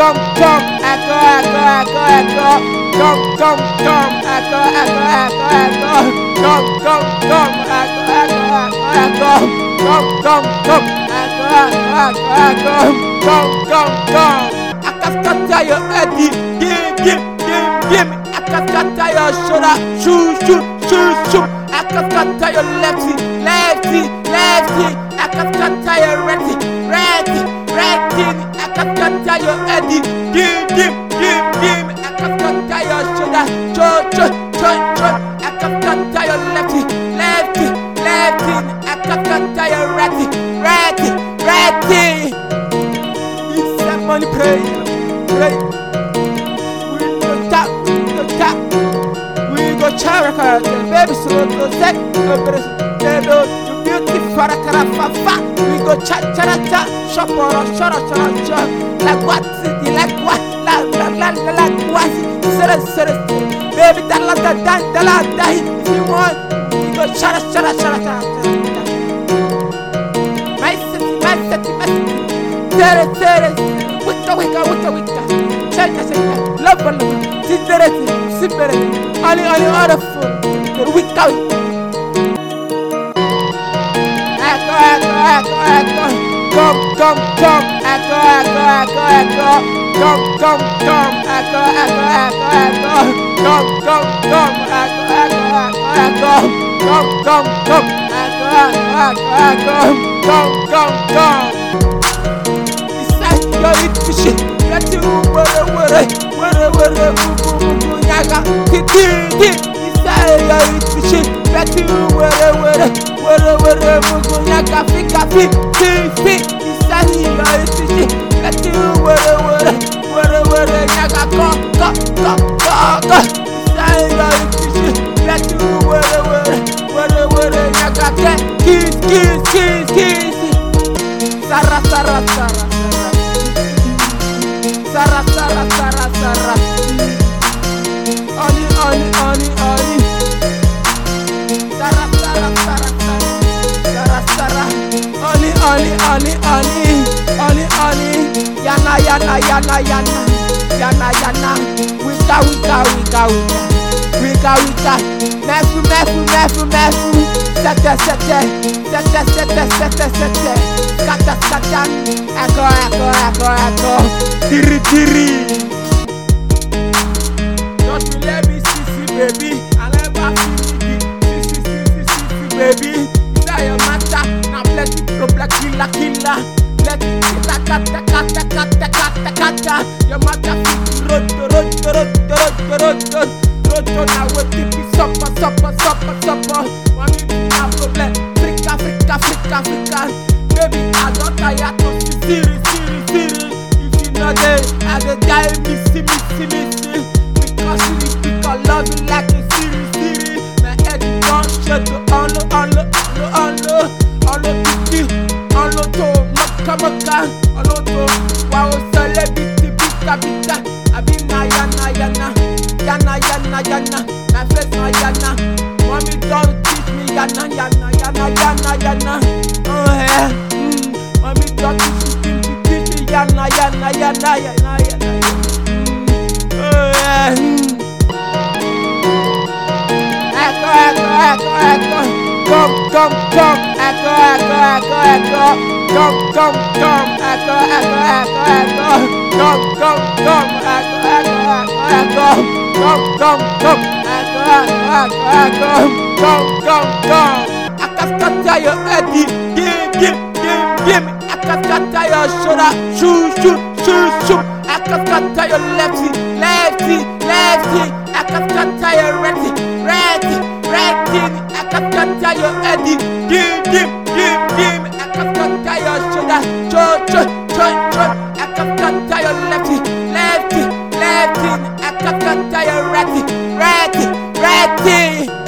come, come, echo, echo, echo, echo. Come, come, come, echo, echo, echo, echo. Come, come, come, echo, echo, echo, echo. Come, come, come, echo, echo, echo, echo. Come, come, come. I can scatter your head, give, give, give, give me. I can scatter your shoulder, shoot, shoot, shoot, shoot. I can tay your lefty, lefty, lefty. a can scatter tay righty, righty, taille est dit Dim, dim, dim, dim Ekafkan your shoulder. Chon, chon, chon, chon Ekafkan your lefty Lefty, lefty Ekafkan your righty Righty, righty It's a money We go tap, we go tap. We go Baby, so no go press, person, no Fa, fa, we go cha cha ra cha, shoporo shoro shoro shoro, la guazzi di la gua, la la la la la guazzi, sere sere sere, baby da la da da da la da, if you want, we go cha ra cha ra cha ra cha cha. My city, my city, my city, sere sere, wicca wicca wicca wicca, cha cha cha cha, love. Love, sibere sibere, ali ali order food, wicca wicca. Echo, echo, echo. Come, come, come. Echo, echo, echo, echo. Come, come, come. Echo, echo, echo, echo. Come, come, come. Echo, echo, echo, echo. Come, come, come. Echo, echo, echo, echo. Come, come, come. Inside your eat fishy. Let you were were were were Fifty, fifty, sati, alitishi Kati, wada, wada, wada, wada Nyaga, ka, ka, ka, ka, ka Sati, alitishi Kati, wada, wada, wada, wada Nyaga, ke, kiss, kiss, kiss, kiss Sara, sara, sara, sara Sara, sara, sara, sara Oni, oni, Oni Oni Oni Oni Yana Yana Yana Yana. Yana Yana. Wika Wika Wika Wika. Wika Wika. Mefu Mefu Mefu Mefu Sete Sete Sete Sete Sete Sete Skata Skata Echo Echo Echo Echo Tiri Tiri you let me see see baby Rodon, rodon a wep tipi sopa, sopa, sopa, sopa Mami mi a problem, frika, frika, frika, frika Baby a don kaya to si siri, siri, siri If you know dey, a dey die misi, misi, misi Because you need to love you like yana Oh yeah mm. Mommy don teach me yana yana yana yana yana. Oh yeah. Echo, echo, echo, echo. Come, come, come. Echo, echo, echo, echo. Come, come, come. Echo, echo, echo, echo. Come, come, come. Echo, echo, echo, echo. Come, come, come. Echo, echo, echo, echo. Come, shoulder. Shoot, shoot, shoot, shoot. I can scatter your lefty, lefty, lefty. I can scatter your righty, righty, righty. I can scatter your head. Give, give, give, give. I can scatter your shoulder. Choo, choo, choo. I can scatter your lefty, lefty, lefty. I can scatter your righty, righty, righty.